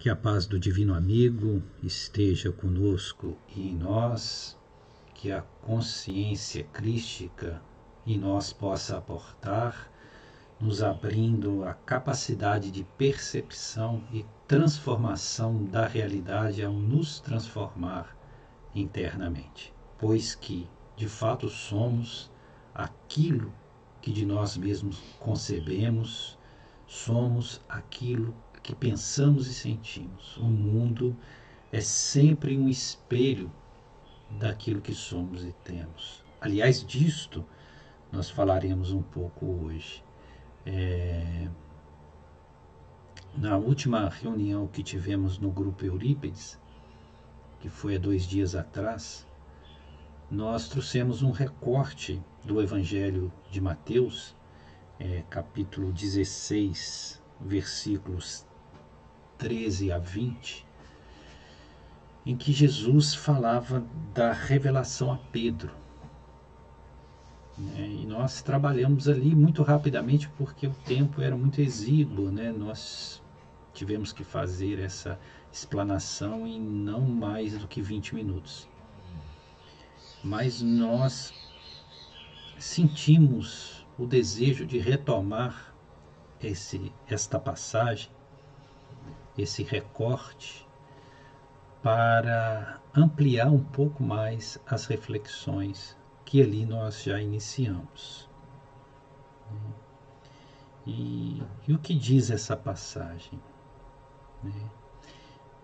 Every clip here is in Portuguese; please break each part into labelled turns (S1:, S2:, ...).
S1: Que a paz do Divino Amigo esteja conosco e em nós, que a consciência crística em nós possa aportar, nos abrindo a capacidade de percepção e transformação da realidade ao nos transformar internamente, pois que, de fato, somos aquilo que de nós mesmos concebemos, somos aquilo que pensamos e sentimos. O mundo é sempre um espelho daquilo que somos e temos. Aliás, disto nós falaremos um pouco hoje. É... Na última reunião que tivemos no grupo Eurípides, que foi há dois dias atrás, nós trouxemos um recorte do Evangelho de Mateus, é, capítulo 16, versículos 13 a 20, em que Jesus falava da revelação a Pedro. Né? E nós trabalhamos ali muito rapidamente porque o tempo era muito exíguo, né? nós tivemos que fazer essa explanação em não mais do que 20 minutos. Mas nós sentimos o desejo de retomar esse, esta passagem esse recorte para ampliar um pouco mais as reflexões que ali nós já iniciamos. E, e o que diz essa passagem? Né?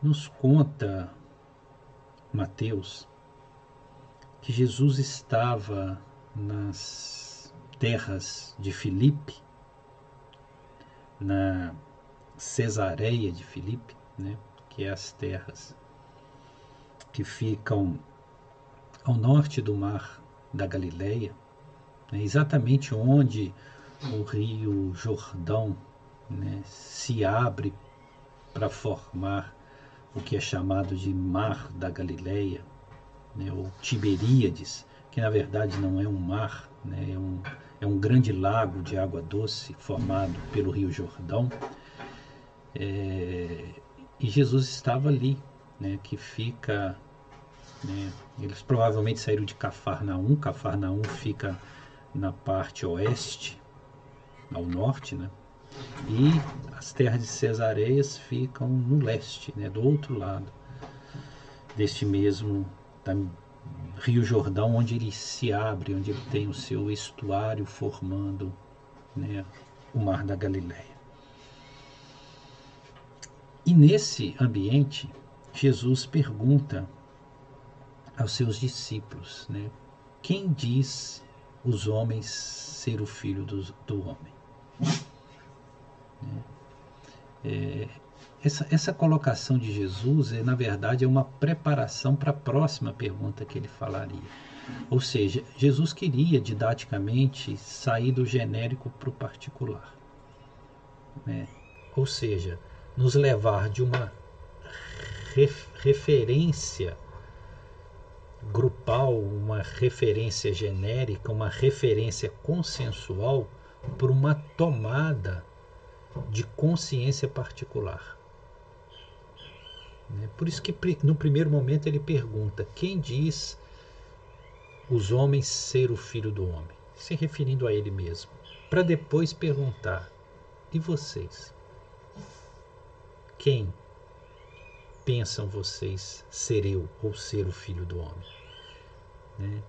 S1: Nos conta Mateus que Jesus estava nas terras de Filipe, na Cesareia de Filipe, né, que é as terras que ficam ao norte do mar da Galileia, né, exatamente onde o rio Jordão né, se abre para formar o que é chamado de Mar da Galileia, né, ou Tiberíades, que na verdade não é um mar, né, é, um, é um grande lago de água doce formado pelo rio Jordão, é, e Jesus estava ali, né, que fica. Né, eles provavelmente saíram de Cafarnaum. Cafarnaum fica na parte oeste, ao norte, né? E as terras de Cesareias ficam no leste, né, do outro lado deste mesmo Rio Jordão, onde ele se abre, onde ele tem o seu estuário formando né, o Mar da Galileia. E nesse ambiente, Jesus pergunta aos seus discípulos, né, quem diz os homens ser o filho do, do homem? Né? É, essa, essa colocação de Jesus, é, na verdade, é uma preparação para a próxima pergunta que ele falaria. Ou seja, Jesus queria didaticamente sair do genérico para o particular. Né? Ou seja, nos levar de uma referência grupal, uma referência genérica, uma referência consensual para uma tomada de consciência particular. Né? Por isso que no primeiro momento ele pergunta: quem diz os homens ser o filho do homem? Se referindo a ele mesmo. Para depois perguntar: e vocês? Quem pensam vocês ser eu ou ser o filho do homem? Né?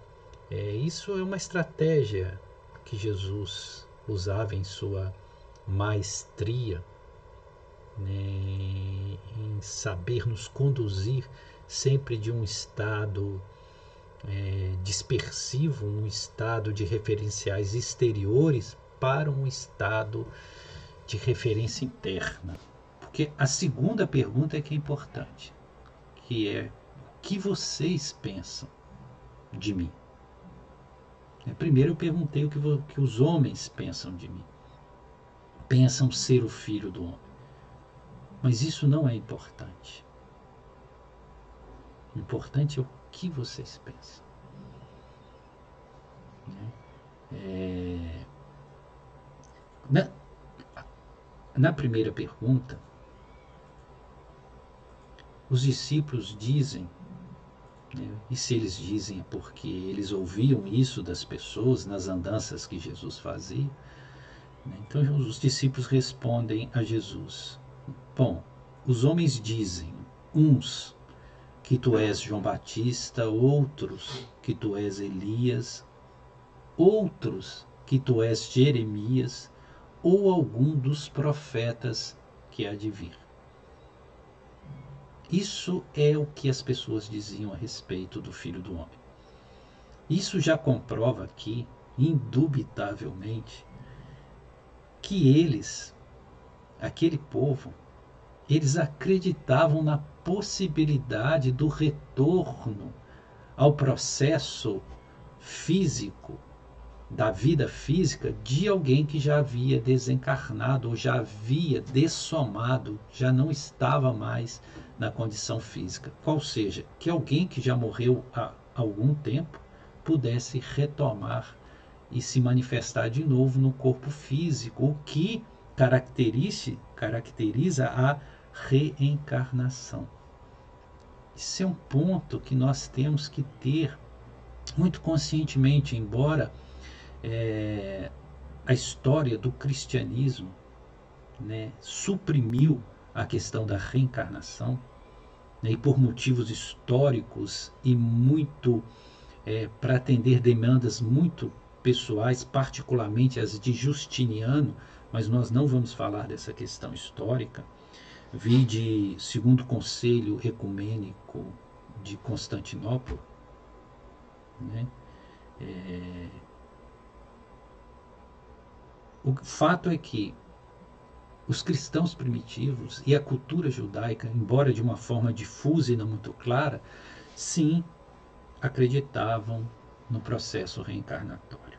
S1: É, isso é uma estratégia que Jesus usava em sua maestria né, em saber nos conduzir sempre de um estado é, dispersivo, um estado de referenciais exteriores para um estado de referência interna. Porque a segunda pergunta é que é importante, que é o que vocês pensam de mim? É, primeiro eu perguntei o que, que os homens pensam de mim. Pensam ser o filho do homem. Mas isso não é importante. O importante é o que vocês pensam. Né? É... Na, na primeira pergunta, os discípulos dizem, né, e se eles dizem é porque eles ouviam isso das pessoas nas andanças que Jesus fazia, né, então os discípulos respondem a Jesus: Bom, os homens dizem, uns que tu és João Batista, outros que tu és Elias, outros que tu és Jeremias ou algum dos profetas que há de vir. Isso é o que as pessoas diziam a respeito do Filho do Homem. Isso já comprova aqui, indubitavelmente, que eles, aquele povo, eles acreditavam na possibilidade do retorno ao processo físico da vida física de alguém que já havia desencarnado ou já havia dessomado, já não estava mais na condição física. Qual seja, que alguém que já morreu há algum tempo pudesse retomar e se manifestar de novo no corpo físico, o que caracteriza, caracteriza a reencarnação. Isso é um ponto que nós temos que ter muito conscientemente, embora é, a história do cristianismo né, suprimiu a questão da reencarnação, né, e por motivos históricos e muito é, para atender demandas muito pessoais, particularmente as de Justiniano, mas nós não vamos falar dessa questão histórica. Vi de segundo conselho ecumênico de Constantinopla, né? É, o fato é que os cristãos primitivos e a cultura judaica, embora de uma forma difusa e não muito clara, sim acreditavam no processo reencarnatório.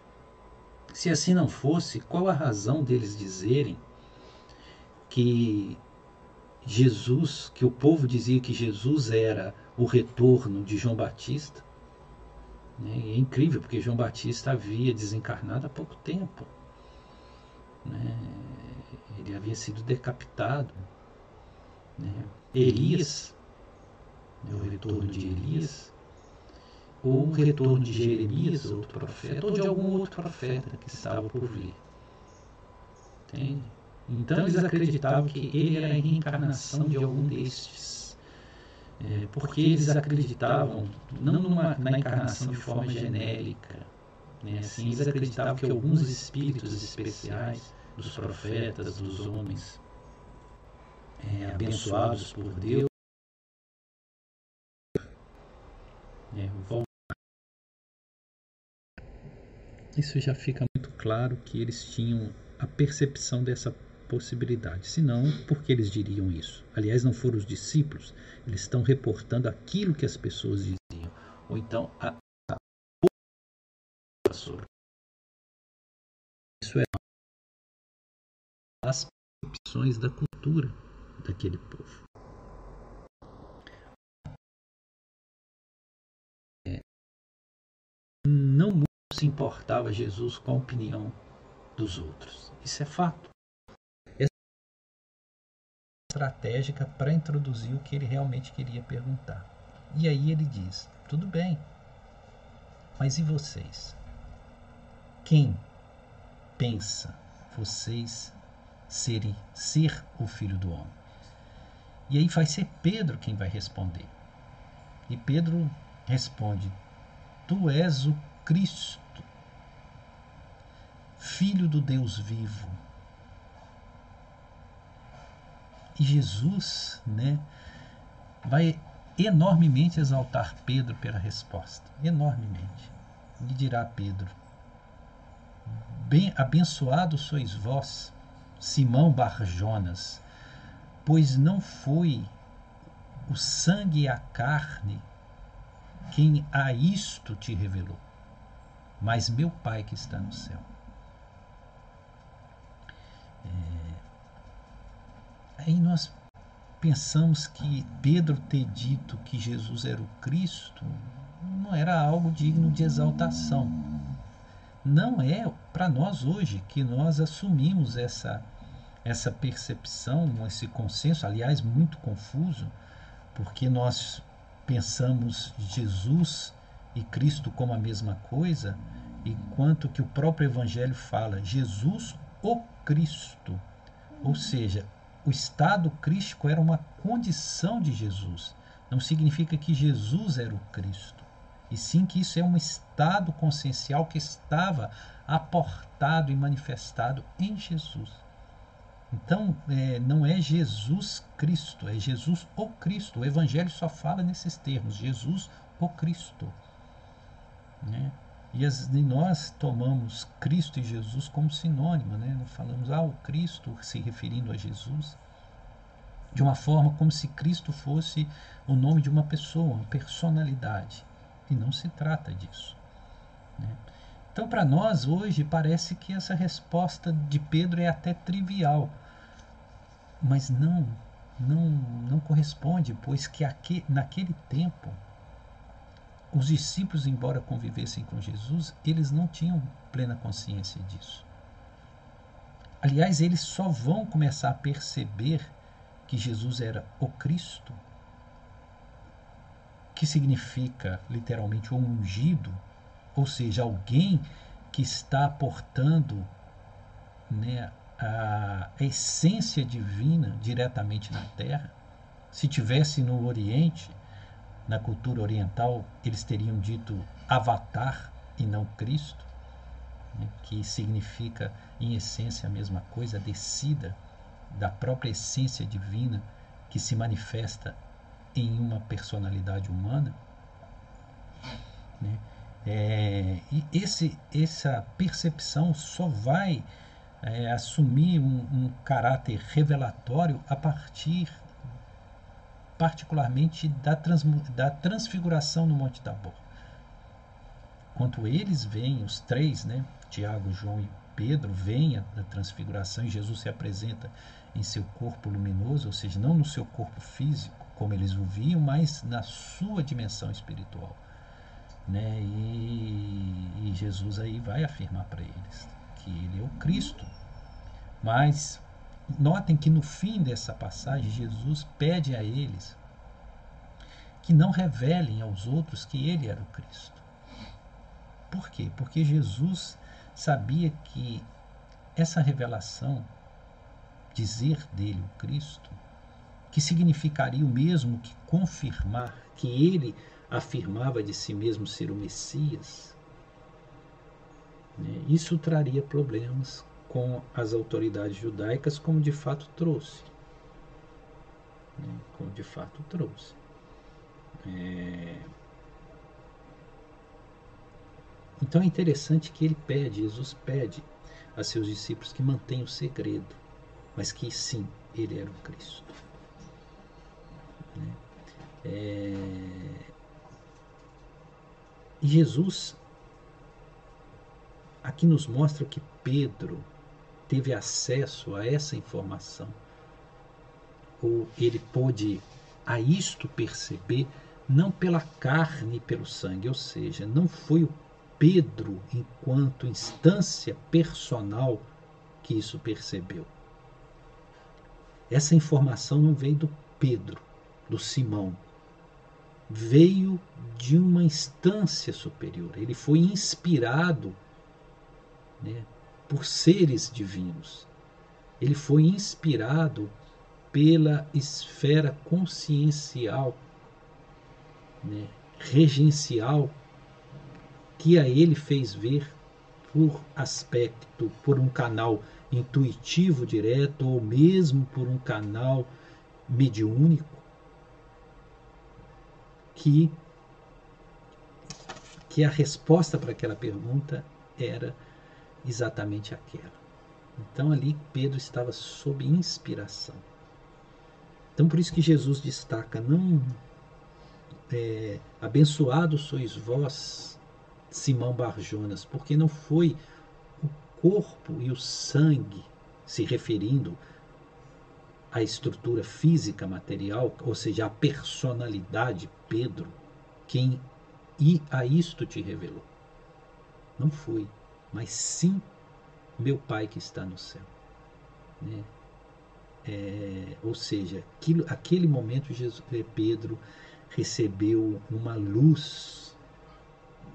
S1: Se assim não fosse, qual a razão deles dizerem que Jesus, que o povo dizia que Jesus era o retorno de João Batista? Né? É incrível, porque João Batista havia desencarnado há pouco tempo. Né? Ele havia sido decapitado. Né? Elias, né? o retorno de Elias, ou o retorno de Jeremias, outro profeta, ou de algum outro profeta que estava por vir. Entende? Então eles acreditavam que ele era a reencarnação de algum destes. É, porque eles acreditavam não numa, na encarnação de forma genérica, né? assim, eles acreditavam que alguns espíritos especiais dos profetas, dos homens é, abençoados por Deus. É, Isso já fica muito claro que eles tinham a percepção dessa possibilidade. Senão, por que eles diriam isso? Aliás, não foram os discípulos, eles estão reportando aquilo que as pessoas diziam. Ou então, a, a sobre. As percepções da cultura daquele povo. É, não muito se importava Jesus com a opinião dos outros. Isso é fato. Essa é estratégica para introduzir o que ele realmente queria perguntar. E aí ele diz: tudo bem, mas e vocês? Quem pensa vocês ser, ser o filho do homem. E aí vai ser Pedro quem vai responder. E Pedro responde: Tu és o Cristo, filho do Deus vivo. E Jesus, né, vai enormemente exaltar Pedro pela resposta, enormemente. E dirá a Pedro: Bem abençoado sois vós, Simão Barjonas, pois não foi o sangue e a carne quem a isto te revelou, mas meu Pai que está no céu. É... Aí nós pensamos que Pedro ter dito que Jesus era o Cristo não era algo digno de exaltação não é para nós hoje que nós assumimos essa, essa percepção, esse consenso, aliás, muito confuso, porque nós pensamos Jesus e Cristo como a mesma coisa, enquanto que o próprio Evangelho fala Jesus o Cristo. Ou seja, o estado crístico era uma condição de Jesus. Não significa que Jesus era o Cristo, e sim que isso é um estado consciencial que estava aportado e manifestado em Jesus. Então, é, não é Jesus Cristo, é Jesus o Cristo. O Evangelho só fala nesses termos: Jesus o Cristo. Né? E, as, e, nós tomamos Cristo e Jesus como sinônimo, né? Não falamos, ah, o Cristo se referindo a Jesus, de uma forma como se Cristo fosse o nome de uma pessoa, uma personalidade. E não se trata disso. Né? Então, para nós hoje, parece que essa resposta de Pedro é até trivial, mas não, não, não corresponde, pois que aqui, naquele tempo os discípulos, embora convivessem com Jesus, eles não tinham plena consciência disso. Aliás, eles só vão começar a perceber que Jesus era o Cristo, que significa literalmente ungido, ou seja, alguém que está aportando né, a essência divina diretamente na Terra. Se tivesse no Oriente, na cultura oriental, eles teriam dito Avatar e não Cristo, né, que significa, em essência, a mesma coisa, descida da própria essência divina que se manifesta em uma personalidade humana. Né? É, e esse, essa percepção só vai é, assumir um, um caráter revelatório a partir particularmente da, trans, da transfiguração no Monte Tabor. Quando eles veem, os três, né, Tiago, João e Pedro, veem a, a transfiguração e Jesus se apresenta em seu corpo luminoso, ou seja, não no seu corpo físico, como eles o viam, mas na sua dimensão espiritual. Né? E, e Jesus aí vai afirmar para eles que ele é o Cristo. Mas Notem que no fim dessa passagem, Jesus pede a eles que não revelem aos outros que ele era o Cristo. Por quê? Porque Jesus sabia que essa revelação, dizer dele o Cristo, que significaria o mesmo que confirmar que ele afirmava de si mesmo ser o Messias, né? isso traria problemas com as autoridades judaicas, como de fato trouxe. Né? Como de fato trouxe. É... Então é interessante que ele pede, Jesus pede a seus discípulos que mantenham o segredo, mas que sim, ele era o Cristo. Né? É... Jesus aqui nos mostra que Pedro teve acesso a essa informação, ou ele pôde a isto perceber não pela carne e pelo sangue, ou seja, não foi o Pedro, enquanto instância personal, que isso percebeu. Essa informação não veio do Pedro, do Simão. Veio de uma instância superior. Ele foi inspirado né, por seres divinos. Ele foi inspirado pela esfera consciencial, né, regencial, que a ele fez ver por aspecto, por um canal intuitivo direto ou mesmo por um canal mediúnico, que, que a resposta para aquela pergunta era exatamente aquela. Então ali Pedro estava sob inspiração. Então por isso que Jesus destaca, não é, abençoados sois vós, Simão Barjonas, porque não foi o corpo e o sangue, se referindo à estrutura física material, ou seja, a personalidade Pedro, quem e a isto te revelou. Não foi mas sim meu Pai que está no céu. Né? é, ou seja, aquilo, aquele momento Jesus, é, Pedro recebeu uma luz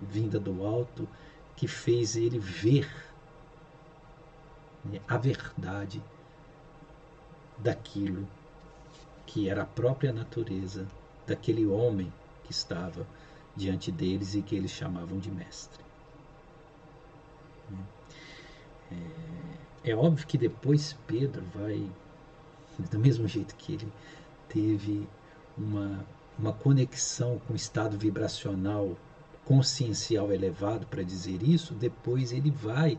S1: vinda do alto que fez ele ver né, a verdade daquilo que era a própria natureza daquele homem que estava diante deles e que eles chamavam de mestre. É, é óbvio que depois Pedro vai, do mesmo jeito que ele teve uma, uma conexão com o estado vibracional consciencial elevado para dizer isso, depois ele vai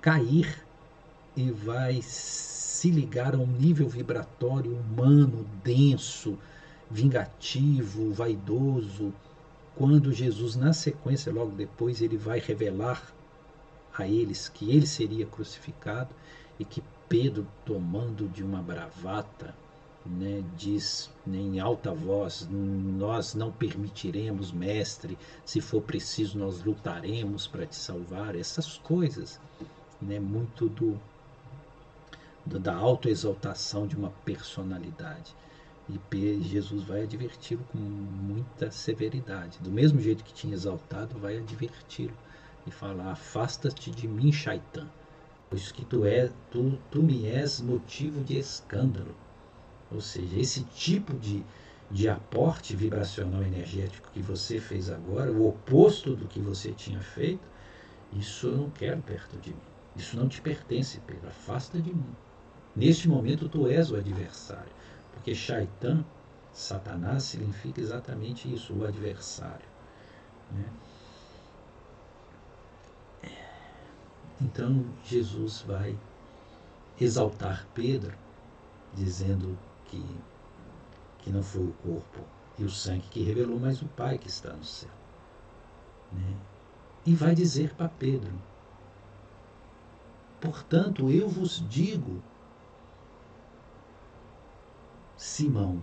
S1: cair e vai se ligar a um nível vibratório humano, denso, vingativo, vaidoso, quando Jesus, na sequência, logo depois, ele vai revelar a eles que ele seria crucificado e que Pedro, tomando de uma bravata, né, diz né, em alta voz: Nós não permitiremos, mestre, se for preciso, nós lutaremos para te salvar. Essas coisas, né, muito do, da autoexaltação de uma personalidade. E Jesus vai adverti-lo com muita severidade. Do mesmo jeito que tinha exaltado, vai adverti-lo e falar: Afasta-te de mim, Shaitan, pois que tu, é, tu, tu me és motivo de escândalo. Ou seja, esse tipo de, de aporte vibracional energético que você fez agora, o oposto do que você tinha feito, isso eu não quero perto de mim. Isso não te pertence, Pedro. Afasta de mim. Neste momento, tu és o adversário. Porque Shaitan, Satanás, significa exatamente isso, o adversário. Né? Então Jesus vai exaltar Pedro, dizendo que, que não foi o corpo e o sangue que revelou, mas o Pai que está no céu. Né? E vai dizer para Pedro: Portanto, eu vos digo, Simão,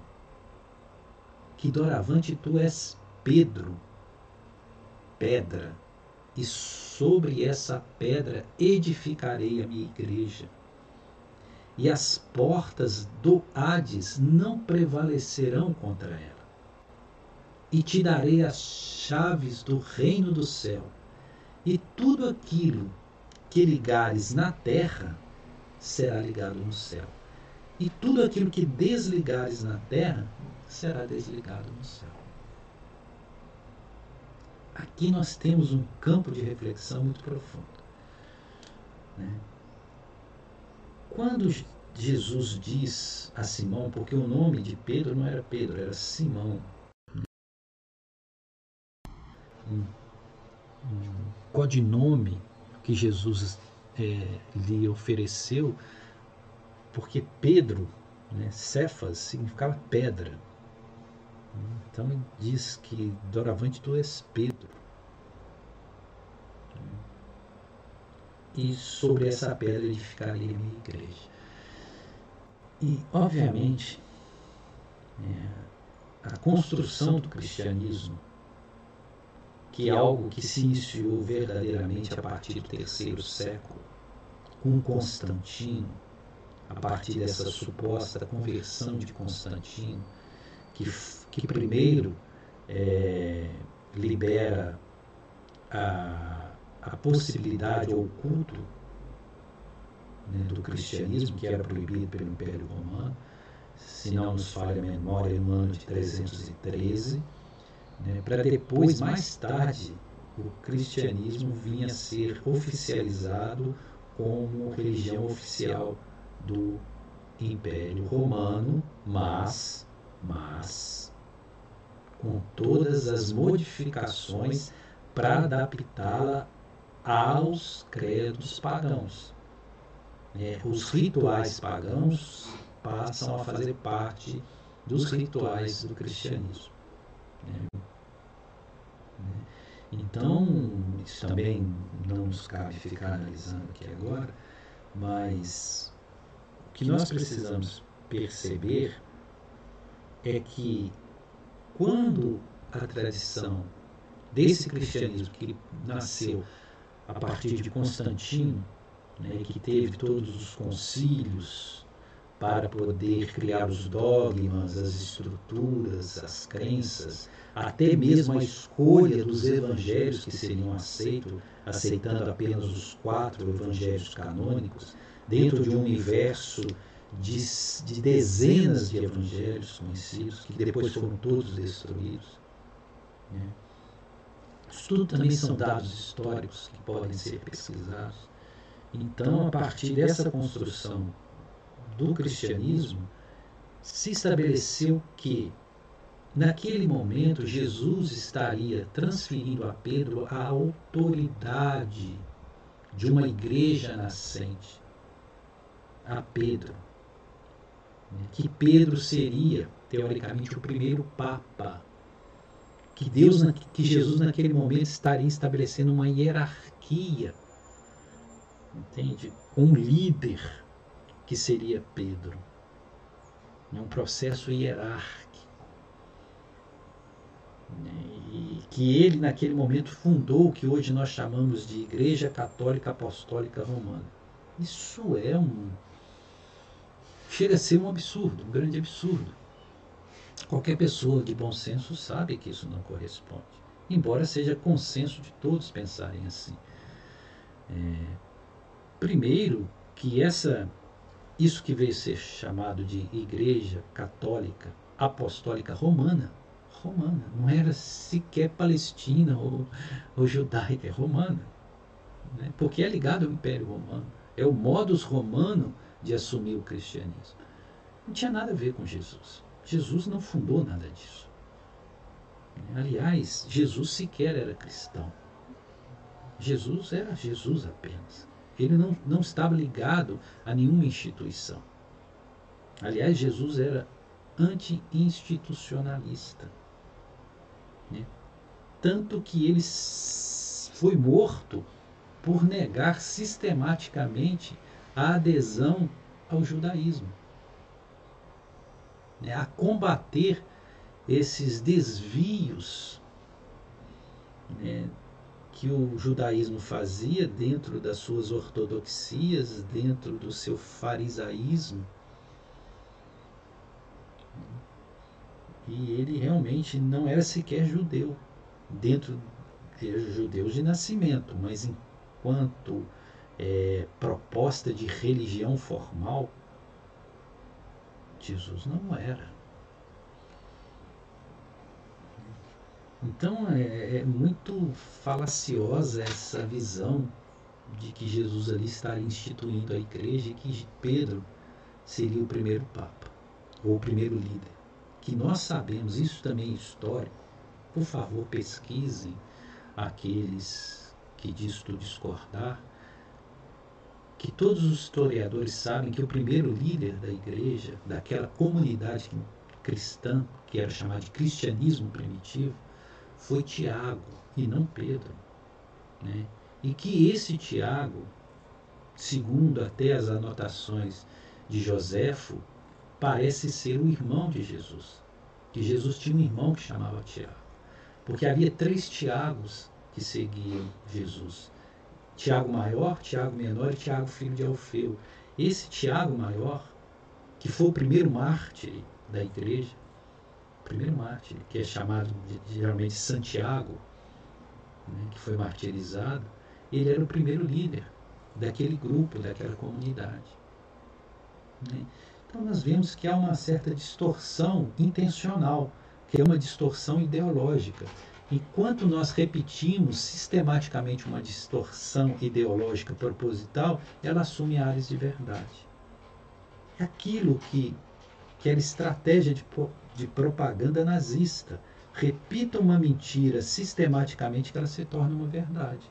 S1: que doravante tu és Pedro, pedra, e sobre essa pedra edificarei a minha igreja. E as portas do Hades não prevalecerão contra ela. E te darei as chaves do reino do céu. E tudo aquilo que ligares na terra será ligado no céu. E tudo aquilo que desligares na terra será desligado no céu. Aqui nós temos um campo de reflexão muito profundo. Né? Quando Jesus diz a Simão, porque o nome de Pedro não era Pedro, era Simão. Um, um codinome que Jesus é, lhe ofereceu, porque Pedro, né, Cefas, significava pedra. Então ele diz que doravante tu és Pedro. E sobre essa pedra edificarei a minha igreja. E, obviamente, é, a construção do cristianismo, que é algo que se iniciou verdadeiramente a partir do terceiro século, com Constantino, a partir dessa suposta conversão de Constantino, que que primeiro é, libera a, a possibilidade ou o culto né, do cristianismo, que era proibido pelo Império Romano, se não nos falha a memória, no ano de 313, né, para depois, mais tarde, o cristianismo vinha a ser oficializado como religião oficial do Império Romano, mas, mas com todas as modificações para adaptá-la aos credos pagãos. É, os rituais pagãos passam a fazer parte dos rituais do cristianismo. É, então, isso também não nos cabe ficar analisando aqui agora, mas que nós precisamos perceber é que quando a tradição desse cristianismo que nasceu a partir de Constantino, né, que teve todos os concílios para poder criar os dogmas, as estruturas, as crenças, até mesmo a escolha dos evangelhos que seriam aceitos, aceitando apenas os quatro evangelhos canônicos, dentro de um universo de, de dezenas de evangelhos conhecidos, que depois foram todos destruídos. Né? Isso tudo também são dados históricos que podem ser pesquisados. Então, a partir dessa construção do cristianismo, se estabeleceu que, naquele momento, Jesus estaria transferindo a Pedro a autoridade de uma igreja nascente. A Pedro. Que Pedro seria, teoricamente, o primeiro Papa. Que Deus, que Jesus naquele momento estaria estabelecendo uma hierarquia, entende? Um líder que seria Pedro. É um processo hierárquico. E que ele, naquele momento, fundou o que hoje nós chamamos de Igreja Católica Apostólica Romana. Isso é um. Chega a ser um absurdo, um grande absurdo. Qualquer pessoa de bom senso sabe que isso não corresponde, embora seja consenso de todos pensarem assim. É, primeiro, que essa isso que veio ser chamado de Igreja Católica Apostólica Romana, romana, não era sequer palestina ou, ou judaica, é romana, né? porque é ligado ao Império Romano, é o modus romano de assumir o cristianismo. Não tinha nada a ver com Jesus. Jesus não fundou nada disso. Aliás, Jesus sequer era cristão. Jesus era Jesus apenas. Ele não, não estava ligado a nenhuma instituição. Aliás, Jesus era anti-institucionalista. Né? Tanto que ele foi morto por negar sistematicamente a adesão ao judaísmo, né? a combater esses desvios né? que o judaísmo fazia dentro das suas ortodoxias, dentro do seu farisaísmo. E ele realmente não era sequer judeu, dentro de judeus de nascimento, mas enquanto é, proposta de religião formal, Jesus não era. Então é, é muito falaciosa essa visão de que Jesus ali estaria instituindo a igreja e que Pedro seria o primeiro papa ou o primeiro líder. Que nós sabemos, isso também é histórico. Por favor, pesquisem aqueles que disto discordar, que todos os historiadores sabem que o primeiro líder da igreja, daquela comunidade cristã, que era chamada de cristianismo primitivo, foi Tiago e não Pedro. Né? E que esse Tiago, segundo até as anotações de Joséfo, parece ser o irmão de Jesus. Que Jesus tinha um irmão que chamava Tiago. Porque havia três Tiagos que seguiam Jesus. Tiago maior, Tiago menor e Tiago filho de Alfeu. Esse Tiago maior, que foi o primeiro mártir da igreja, primeiro mártir, que é chamado de, geralmente Santiago, né, que foi martirizado, ele era o primeiro líder daquele grupo, daquela comunidade. Né? Então nós vemos que há uma certa distorção intencional, que é uma distorção ideológica. Enquanto nós repetimos sistematicamente uma distorção ideológica proposital, ela assume áreas de verdade. Aquilo que, que era estratégia de de propaganda nazista. Repita uma mentira sistematicamente que ela se torna uma verdade.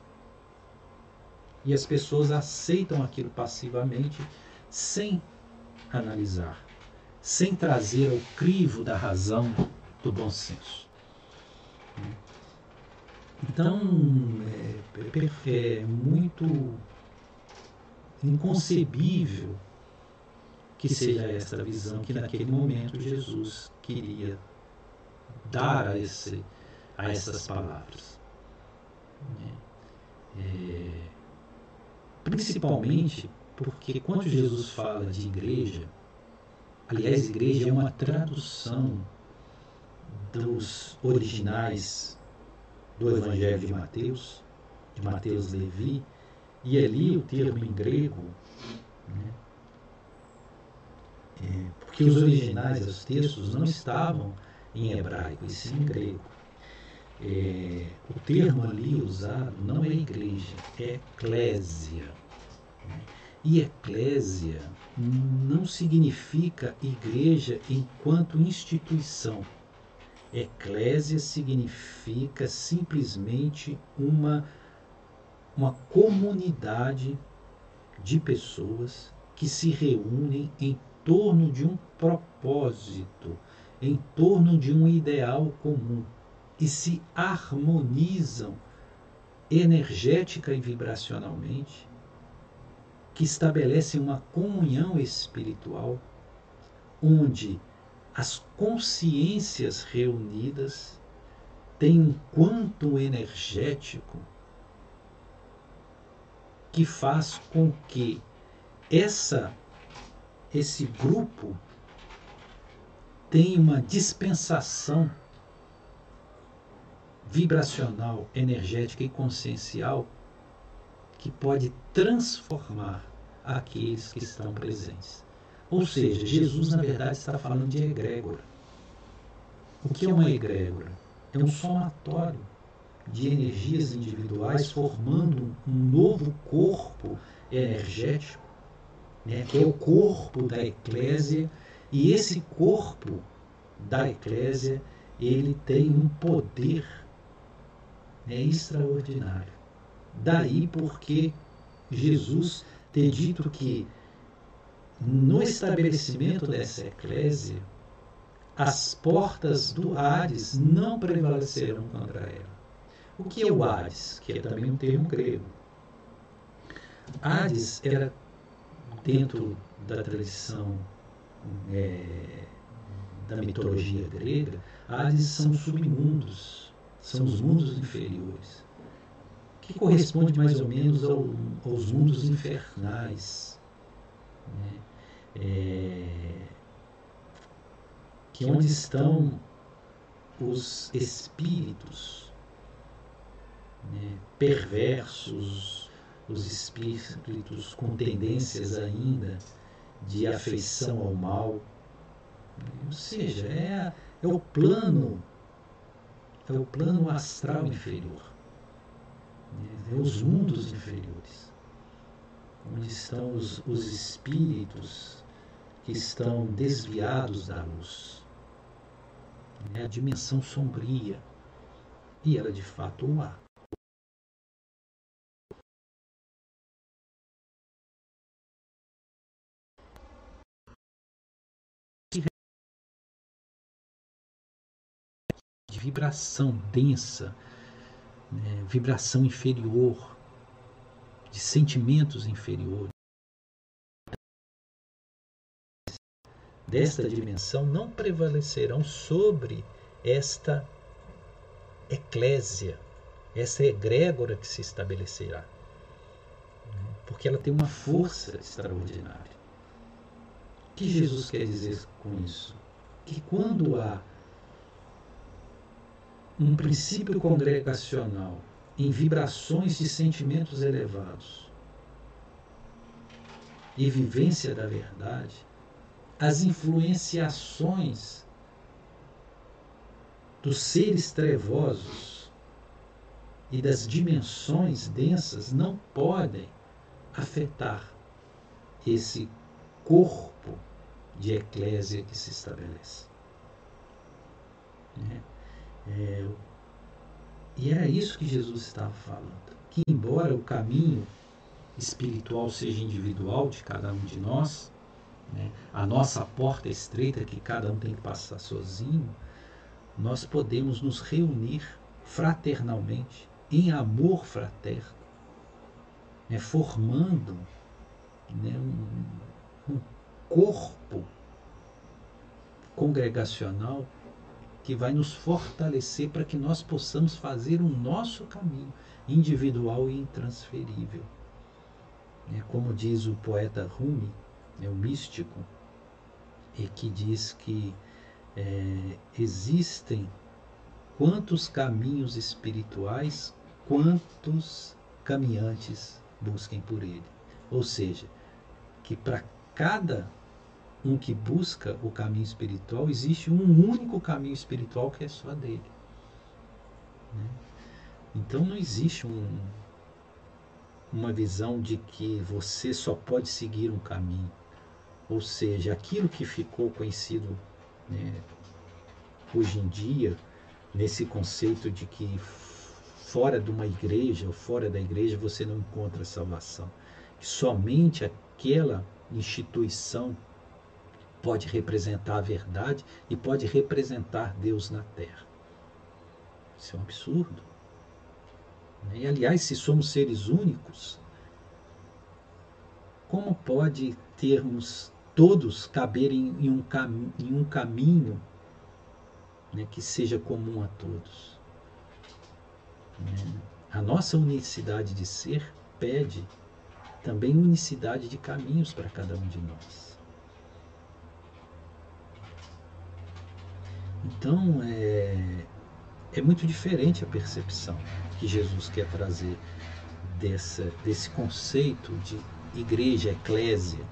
S1: E as pessoas aceitam aquilo passivamente sem analisar, sem trazer ao crivo da razão, do bom senso. Então, é, é, muito inconcebível que seja esta a visão que naquele momento Jesus queria dar a, esse, a essas palavras. É, principalmente porque quando Jesus fala de igreja, Aliás, igreja é uma tradução dos originais do Evangelho de Mateus, de Mateus Levi, e ali o termo em grego, né, é, porque os originais dos textos não estavam em hebraico, e sim em grego. É, o termo ali usado não é igreja, é eclésia. Né? E eclésia não significa igreja enquanto instituição. Eclésia significa simplesmente uma, uma comunidade de pessoas que se reúnem em torno de um propósito, em torno de um ideal comum e se harmonizam energética e vibracionalmente, que estabelecem uma comunhão espiritual onde as consciências reunidas têm um quanto energético que faz com que essa esse grupo tenha uma dispensação vibracional, energética e consciencial que pode transformar aqueles que estão presentes. Ou seja, Jesus, na verdade, está falando de egrégora. O que é uma egrégora? É um somatório de energias individuais formando um novo corpo energético, né, que é o corpo da eclésia, e esse corpo da eclésia, ele tem um poder é extraordinário. Daí porque Jesus ter dito que no estabelecimento dessa eclésia, as portas do Hades não prevalecerão contra ela. O que é o Hades? Que é também um termo grego. Hades era, dentro da tradição é, da mitologia grega, Hades são submundos são os mundos inferiores, que corresponde mais ou menos ao, aos mundos infernais, né? É, que onde estão os espíritos né, perversos, os espíritos com tendências ainda de afeição ao mal. Ou seja, é, é o plano é o plano astral inferior, é os mundos inferiores, onde estão os, os espíritos que estão desviados da luz. É a dimensão sombria. E ela de fato o há. vibração densa, né, vibração inferior, de sentimentos inferiores. Desta dimensão não prevalecerão sobre esta eclésia, essa egrégora que se estabelecerá. Né, porque ela tem uma força extraordinária. O que Jesus quer dizer com isso? Que quando há um princípio congregacional em vibrações de sentimentos elevados e vivência da verdade, as influenciações dos seres trevosos e das dimensões densas não podem afetar esse corpo de eclésia que se estabelece. É. É, e era isso que Jesus estava falando. Que embora o caminho espiritual seja individual de cada um de nós, né, a nossa porta estreita que cada um tem que passar sozinho, nós podemos nos reunir fraternalmente, em amor fraterno, né, formando né, um, um corpo congregacional que vai nos fortalecer para que nós possamos fazer o nosso caminho individual e intransferível. É, como diz o poeta Rumi, é o místico, e que diz que é, existem quantos caminhos espirituais, quantos caminhantes busquem por ele. Ou seja, que para cada um que busca o caminho espiritual, existe um único caminho espiritual que é só dele. Né? Então não existe um, uma visão de que você só pode seguir um caminho. Ou seja, aquilo que ficou conhecido né, hoje em dia, nesse conceito de que fora de uma igreja ou fora da igreja você não encontra salvação. somente aquela instituição pode representar a verdade e pode representar Deus na terra. Isso é um absurdo. E, aliás, se somos seres únicos, como pode termos todos caberem em um, cam em um caminho né, que seja comum a todos? Né? A nossa unicidade de ser pede também unicidade de caminhos para cada um de nós. Então, é, é muito diferente a percepção que Jesus quer trazer dessa, desse conceito de igreja, eclésia.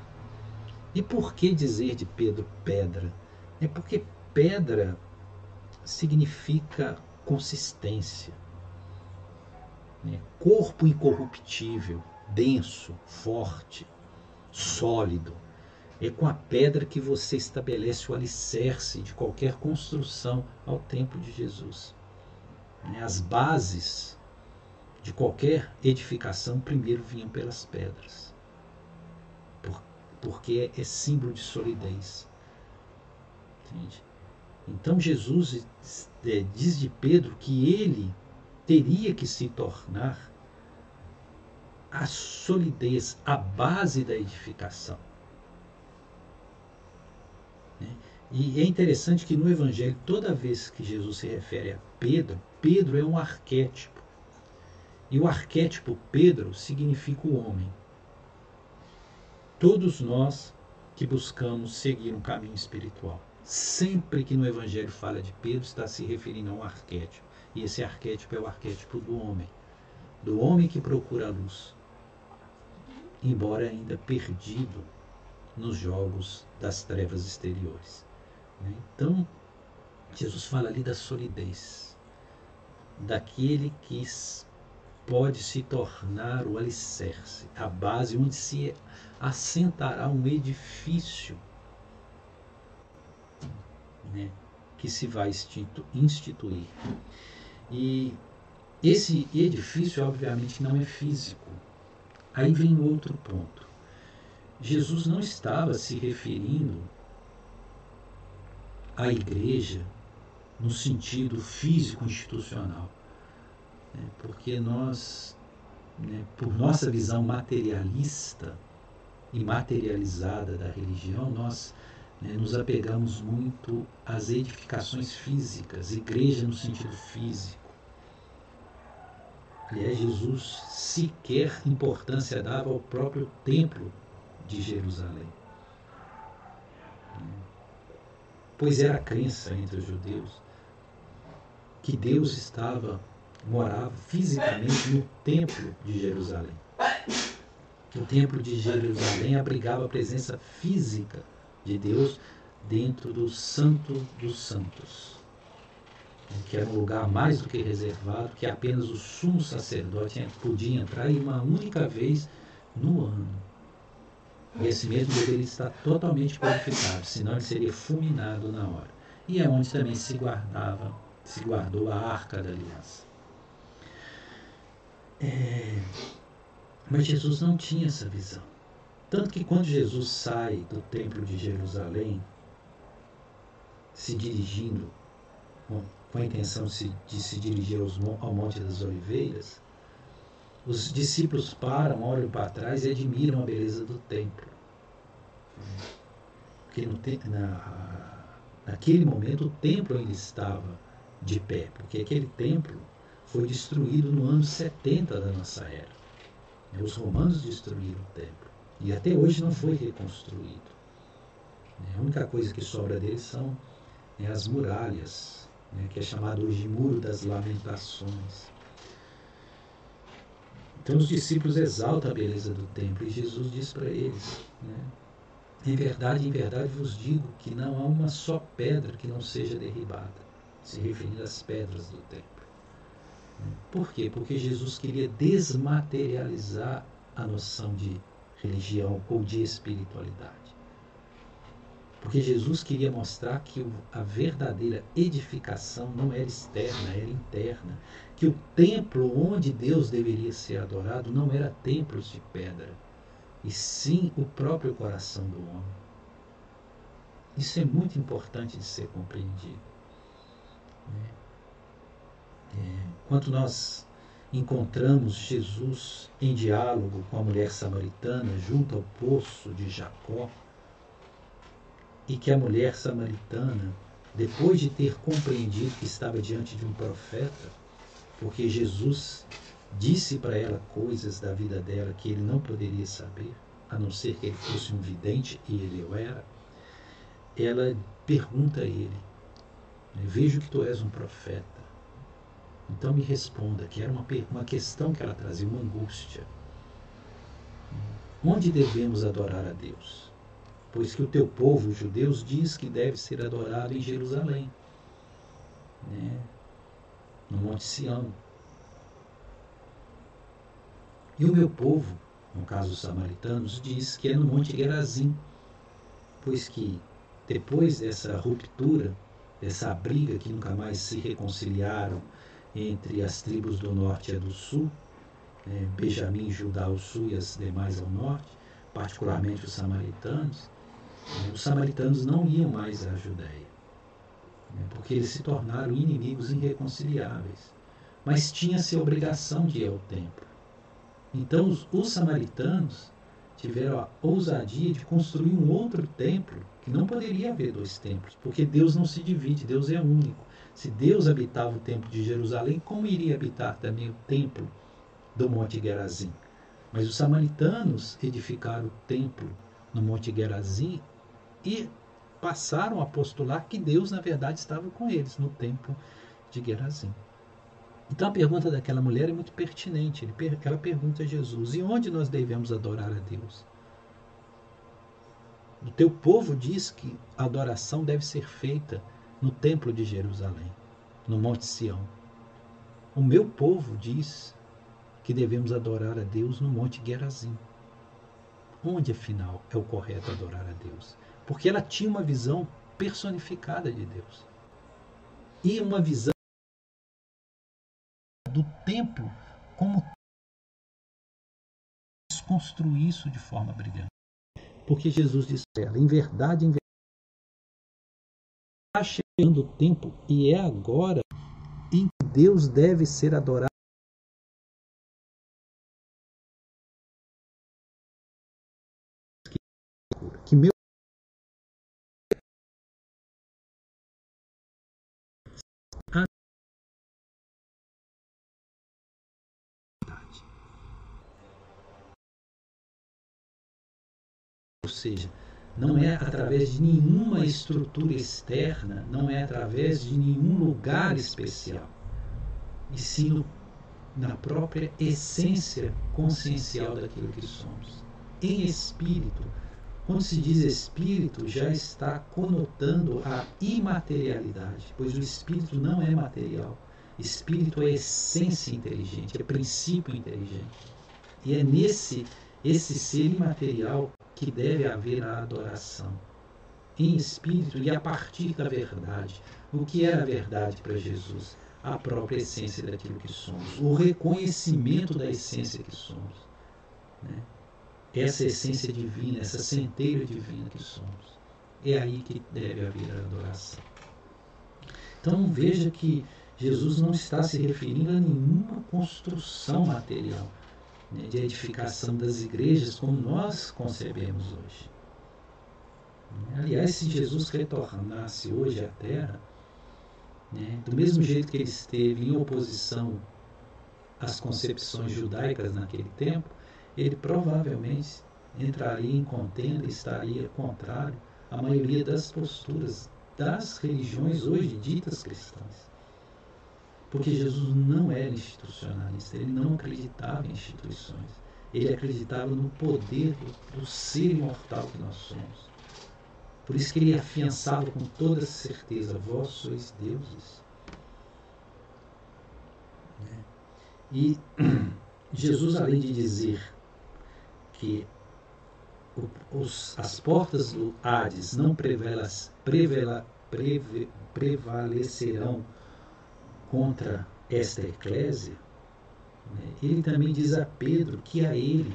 S1: E por que dizer de Pedro pedra? É porque pedra significa consistência, né? corpo incorruptível, denso, forte, sólido. É com a pedra que você estabelece o alicerce de qualquer construção ao tempo de Jesus. Né, as bases de qualquer edificação primeiro vinham pelas pedras, porque é símbolo de solidez. Entende? Então Jesus é, diz de Pedro que ele teria que se tornar a solidez, a base da edificação. Né? E é interessante que no Evangelho, toda vez que Jesus se refere a Pedro, Pedro é um arquétipo. E o arquétipo Pedro significa o homem. Todos nós que buscamos seguir um caminho espiritual. Sempre que no Evangelho fala de Pedro, está se referindo a um arquétipo. E esse arquétipo é o arquétipo do homem. Do homem que procura a luz. Embora ainda perdido nos jogos das trevas exteriores. Né? Então, Jesus fala ali da solidez, daquele que pode se tornar o alicerce, a base onde se assentará um edifício né, que se vai instituir. E esse edifício, obviamente, não é físico. Aí vem outro ponto. Jesus não estava se referindo à igreja no sentido físico institucional, né? porque nós, né, por nossa visão materialista e materializada da religião, nós né, nos apegamos muito às edificações físicas, igreja no sentido físico. Aliás, Jesus sequer importância dava ao próprio templo de Jerusalém. Pois era a crença entre os judeus que Deus estava, morava fisicamente no templo de Jerusalém. O templo de Jerusalém abrigava a presença física de Deus dentro do Santo dos Santos, que era um lugar mais do que reservado, que apenas o sumo sacerdote podia entrar e uma única vez no ano. E esse mesmo deveria estar totalmente purificado, senão ele seria fulminado na hora. E é onde também se guardava, se guardou a arca da aliança. É... Mas Jesus não tinha essa visão. Tanto que quando Jesus sai do templo de Jerusalém, se dirigindo, com a intenção de se dirigir ao Monte das Oliveiras, os discípulos param, olham para trás e admiram a beleza do templo. Porque no, na, naquele momento o templo ainda estava de pé, porque aquele templo foi destruído no ano 70 da nossa era. Os romanos destruíram o templo e até hoje não foi reconstruído. A única coisa que sobra deles são né, as muralhas, né, que é chamado hoje de Muro das Lamentações. Então os discípulos exaltam a beleza do templo e Jesus diz para eles, né, em verdade, em verdade vos digo que não há uma só pedra que não seja derribada, se referindo às pedras do templo. Por quê? Porque Jesus queria desmaterializar a noção de religião ou de espiritualidade. Porque Jesus queria mostrar que a verdadeira edificação não era externa, era interna. Que o templo onde Deus deveria ser adorado não era templos de pedra, e sim o próprio coração do homem. Isso é muito importante de ser compreendido. Né? É, quando nós encontramos Jesus em diálogo com a mulher samaritana junto ao poço de Jacó, e que a mulher samaritana, depois de ter compreendido que estava diante de um profeta, porque Jesus disse para ela coisas da vida dela que ele não poderia saber, a não ser que ele fosse um vidente, e ele o era, ela pergunta a ele: Vejo que tu és um profeta. Então me responda, que era uma, uma questão que ela trazia, uma angústia. Onde devemos adorar a Deus? Pois que o teu povo, os judeus, diz que deve ser adorado em Jerusalém, né? no Monte Sião. E o meu povo, no caso os samaritanos, diz que é no Monte Gerazim, pois que depois dessa ruptura, dessa briga que nunca mais se reconciliaram, entre as tribos do norte e do sul, né, Benjamim, Judá ao sul e as demais ao norte, particularmente os samaritanos, né, os samaritanos não iam mais à Judéia, né, porque eles se tornaram inimigos irreconciliáveis, mas tinha-se a obrigação de ir ao templo. Então os, os samaritanos tiveram a ousadia de construir um outro templo, que não poderia haver dois templos, porque Deus não se divide, Deus é único. Se Deus habitava o templo de Jerusalém, como iria habitar também o templo do Monte Gerazim? Mas os samaritanos edificaram o templo no Monte Gerazim e passaram a postular que Deus, na verdade, estava com eles no templo de Gerazim. Então a pergunta daquela mulher é muito pertinente. Ela pergunta a Jesus: e onde nós devemos adorar a Deus? O teu povo diz que a adoração deve ser feita no Templo de Jerusalém, no Monte Sião. O meu povo diz que devemos adorar a Deus no Monte Gerazim. Onde, afinal, é o correto adorar a Deus? Porque ela tinha uma visão personificada de Deus. E uma visão do templo como construir isso de forma brilhante. Porque Jesus disse a ela, em verdade, em verdade, está chegando o tempo e é agora em que Deus deve ser adorado. Que meu ou seja, não é através de nenhuma estrutura externa, não é através de nenhum lugar especial, e sim na própria essência consciencial daquilo que somos. Em espírito, quando se diz espírito, já está conotando a imaterialidade, pois o espírito não é material. Espírito é essência inteligente, é princípio inteligente. E é nesse esse ser imaterial que deve haver a adoração em espírito e a partir da verdade. O que era a verdade para Jesus? A própria essência daquilo que somos, o reconhecimento da essência que somos. Né? Essa essência divina, essa centelha divina que somos. É aí que deve haver a adoração. Então veja que Jesus não está se referindo a nenhuma construção material né, de edificação das igrejas como nós concebemos hoje. Aliás, se Jesus retornasse hoje à Terra, né, do mesmo jeito que ele esteve em oposição às concepções judaicas naquele tempo, ele provavelmente entraria em contenda, estaria contrário a maioria das posturas das religiões hoje ditas cristãs. Porque Jesus não era institucionalista, ele não acreditava em instituições. Ele acreditava no poder do, ser imortal que nós somos. Por isso que ele afiançava com toda certeza: vós sois deuses. Né? E Jesus, além de dizer que os, as portas do Hades não prevelas, prevela, preve, prevalecerão contra esta eclésia, né? ele também diz a Pedro que a ele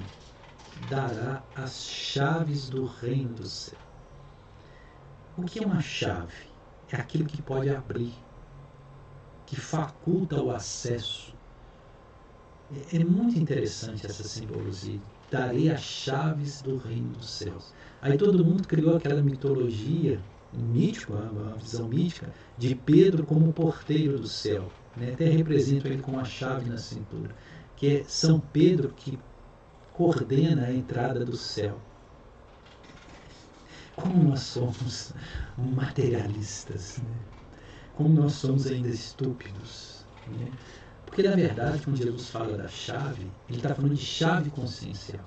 S1: dará as chaves do reino do céu. O que é uma chave? É aquilo que pode abrir, que faculta o acesso. É, é muito interessante essa simbologia darei as chaves do reino dos céus. Aí todo mundo criou aquela mitologia mítica, uma visão mítica, de Pedro como porteiro do céu. Né? Até representam ele com a chave na cintura, que é São Pedro que coordena a entrada do céu. Como nós somos materialistas, né? como nós somos ainda estúpidos. Né? Porque, na verdade, quando Jesus fala da chave, ele está falando de chave consciencial.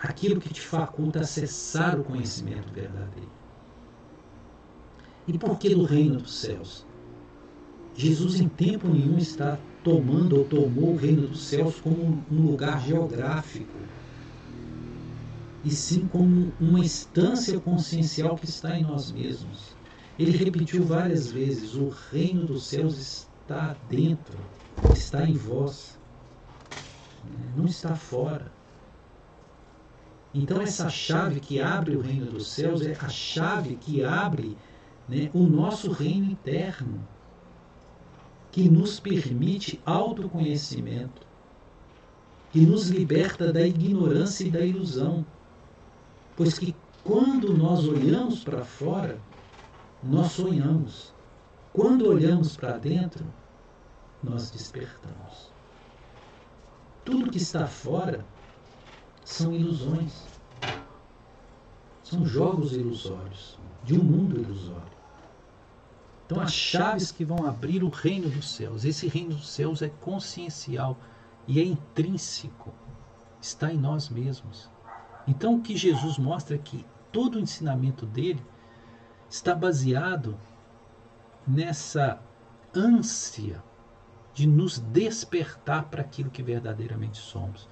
S1: Aquilo que te faculta acessar o conhecimento verdadeiro. E por que do reino dos céus? Jesus em tempo nenhum está tomando ou tomou o reino dos céus como um lugar geográfico, e sim como uma instância consciencial que está em nós mesmos. Ele repetiu várias vezes: o reino dos céus está dentro, está em vós, não está fora. Então, essa chave que abre o reino dos céus é a chave que abre né, o nosso reino interno, que nos permite autoconhecimento, que nos liberta da ignorância e da ilusão. Pois que quando nós olhamos para fora, nós sonhamos. Quando olhamos para dentro, nós despertamos. Tudo que está fora são ilusões. São jogos ilusórios, de um mundo ilusório. Então, as chaves que vão abrir o reino dos céus, esse reino dos céus é consciencial e é intrínseco, está em nós mesmos. Então, o que Jesus mostra é que todo o ensinamento dele está baseado nessa ânsia de nos despertar para aquilo que verdadeiramente somos,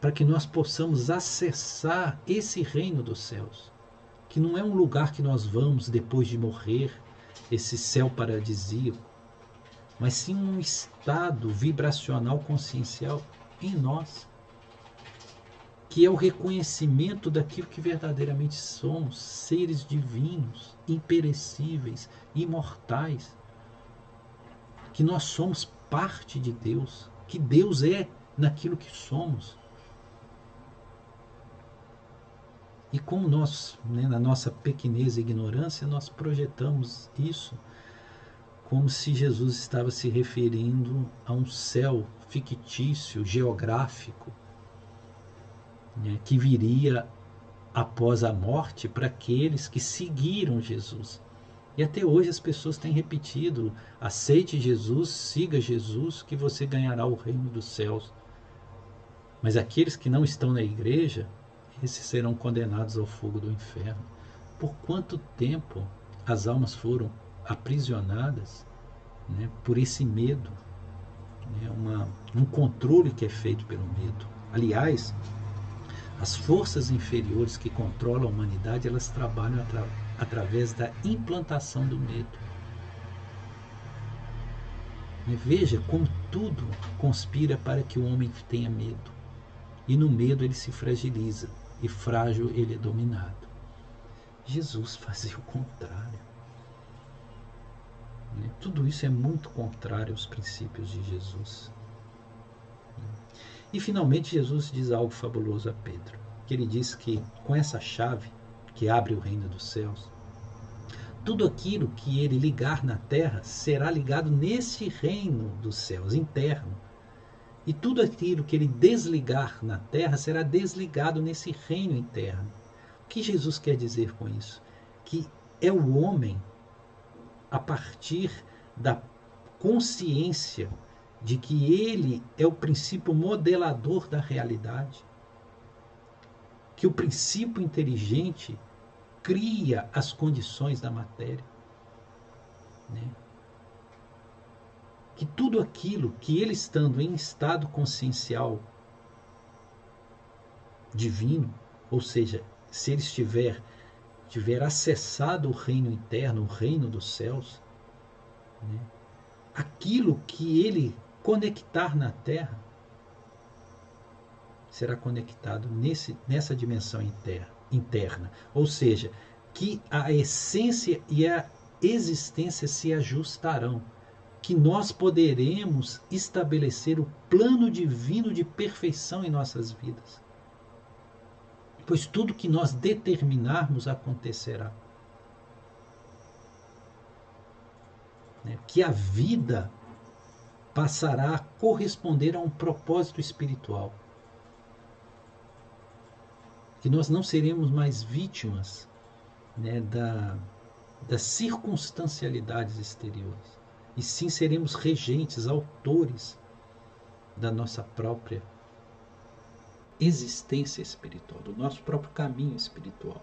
S1: para que nós possamos acessar esse reino dos céus, que não é um lugar que nós vamos depois de morrer, esse céu paradisíaco, mas sim um estado vibracional consciencial em nós, que é o reconhecimento daquilo que verdadeiramente somos, seres divinos, imperecíveis, imortais, que nós somos parte de Deus, que Deus é naquilo que somos. E como nós, né, na nossa pequenez e ignorância, nós projetamos isso como se Jesus estava se referindo a um céu fictício, geográfico, né, que viria após a morte para aqueles que seguiram Jesus. E até hoje as pessoas têm repetido: aceite Jesus, siga Jesus, que você ganhará o reino dos céus. Mas aqueles que não estão na igreja, esses serão condenados ao fogo do inferno. Por quanto tempo as almas foram aprisionadas né, por esse medo, né, uma, um controle que é feito pelo medo. Aliás, as forças inferiores que controlam a humanidade, elas trabalham através através da implantação do medo. Veja como tudo conspira para que o homem tenha medo. E no medo ele se fragiliza, e frágil ele é dominado. Jesus fazia o contrário. Né? Tudo isso é muito contrário aos princípios de Jesus. E finalmente Jesus diz algo fabuloso a Pedro, que ele diz que com essa chave que abre o reino dos céus, tudo aquilo que ele ligar na terra será ligado nesse reino dos céus interno. E tudo aquilo que ele desligar na terra será desligado nesse reino interno. O que Jesus quer dizer com isso? que é o homem a partir da consciência de que ele é o princípio modelador da realidade, que o princípio inteligente cria as condições da matéria. Né? Que tudo aquilo que ele estando em estado consciencial divino, ou seja, se ele estiver tiver acessado o reino interno, o reino dos céus, né? aquilo que ele conectar na Terra será conectado nesse, nessa dimensão interna, interna. Ou seja, que a essência e a existência se ajustarão, que nós poderemos estabelecer o plano divino de perfeição em nossas vidas. Pois tudo que nós determinarmos acontecerá. Né? Que a vida passará a corresponder a um propósito espiritual. Que nós não seremos mais vítimas né, da, das circunstancialidades exteriores, e sim seremos regentes, autores da nossa própria existência espiritual, do nosso próprio caminho espiritual.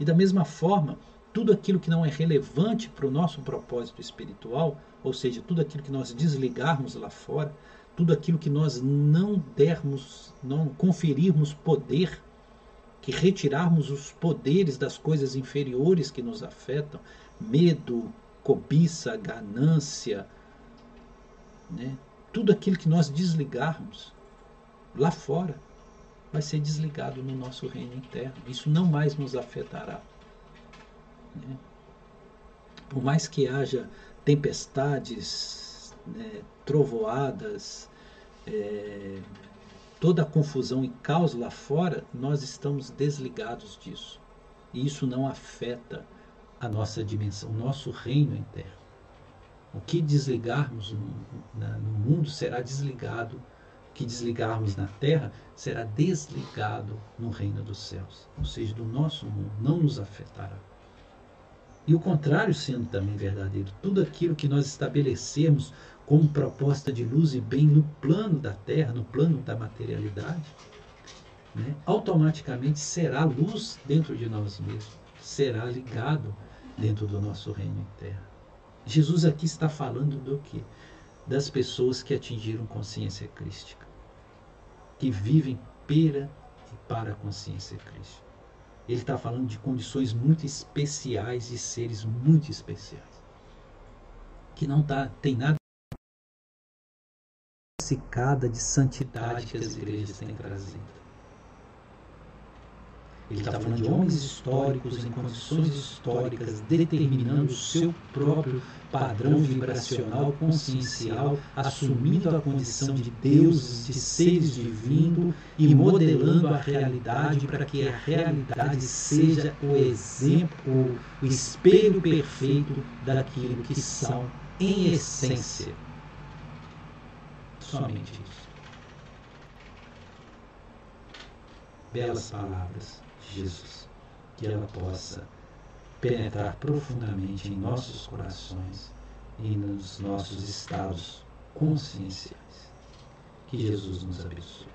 S1: E da mesma forma, tudo aquilo que não é relevante para o nosso propósito espiritual, ou seja, tudo aquilo que nós desligarmos lá fora, tudo aquilo que nós não dermos, não conferirmos poder, que retirarmos os poderes das coisas inferiores que nos afetam, medo, cobiça, ganância, né? tudo aquilo que nós desligarmos lá fora vai ser desligado no nosso reino interno. Isso não mais nos afetará. Né? Por mais que haja tempestades, né, trovoadas, é, toda a confusão e caos lá fora, nós estamos desligados disso. E isso não afeta a nossa dimensão, o nosso reino interno. O que desligarmos no, na, no mundo será desligado. O que desligarmos na terra será desligado no reino dos céus. Ou seja, do nosso mundo, não nos afetará. E o contrário sendo também verdadeiro, tudo aquilo que nós estabelecemos como proposta de luz e bem no plano da terra, no plano da materialidade, né, automaticamente será luz dentro de nós mesmos, será ligado dentro do nosso reino interno. Jesus aqui está falando do que? Das pessoas que atingiram consciência crística, que vivem pela e para a consciência crística. Ele está falando de condições muito especiais e seres muito especiais. Que não tá, tem nada de santidade que as igrejas têm trazido. Ele está falando de homens históricos em condições históricas, determinando o seu próprio padrão vibracional consciencial, assumindo a condição de deuses, de seres divinos e modelando a realidade para que a realidade seja o exemplo, o espelho perfeito daquilo que são em essência. Somente isso. Belas palavras Jesus, que ela possa penetrar profundamente em nossos corações e nos nossos estados conscienciais. Que Jesus nos abençoe.